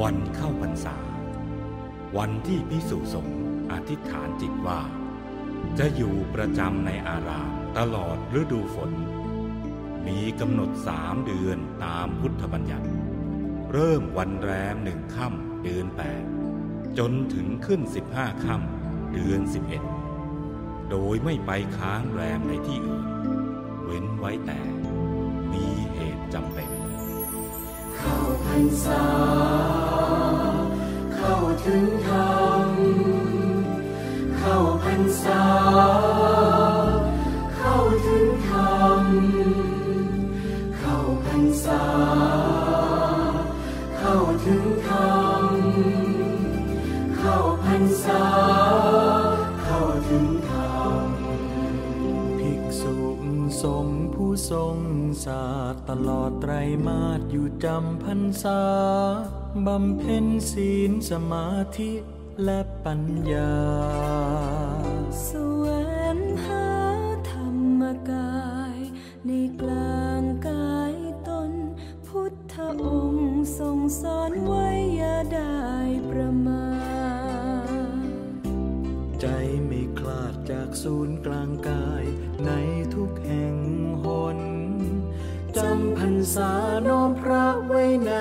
วันเข้าพรรษา วันที่พิสุสงฆ์อธิษฐานจิตว่า จะอยู่ประจำในอารามตลอดฤดูฝน มีกำหนดสามเดือนตามพุทธบัญญัติ เริ่มวันแรมหนึ่งค่ำเดือนแปดจนถึงขึ้นสิบห้าค่ำเดือนสิบเอ็ดโดยไม่ไปค้างแรมในที่อื่น เว้นไว้แต่มีเหตุจำเป็น เข้าพรรษาเข้า ถึงธรรมเข้าพรรษาเข้าถึงธรรม สงผู้ทรงศาสตร์ตลอดไตรมาสอยู่จำพรรษา บำเพ็ญศีลสมาธิและปัญญา สวงหาธรรมกาย ในกลางกายตน พุทธองค์ทรงสอนไว้อย่าได้ประมาท ศูนย์กลางกายในทุกแห่งหนจำพรรษาน้อมพระไว้ใน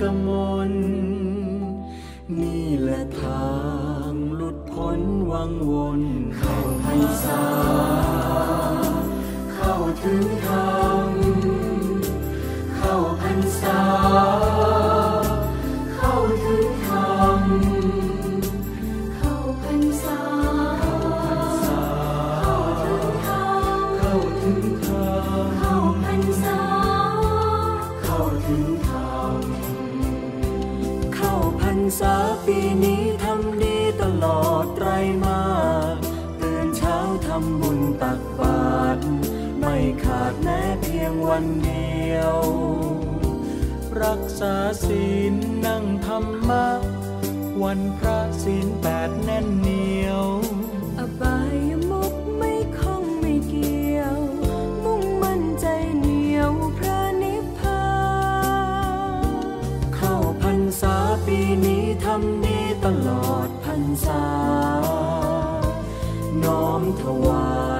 กมลนี่แหละทางหลุดพ้นวังวนเข้าพรรษาเข้าถึงทาง ษาปีนี้ทำดีตลอดไตรมาสตื่นเช้าทำบุญตักบาตรไม่ขาดแม้เพียงวันเดียว รักษาศีลนั่งธรรมะ วันพระศีลแปดแน่นเนีำดีตลอดพรรษา น้อมถวาย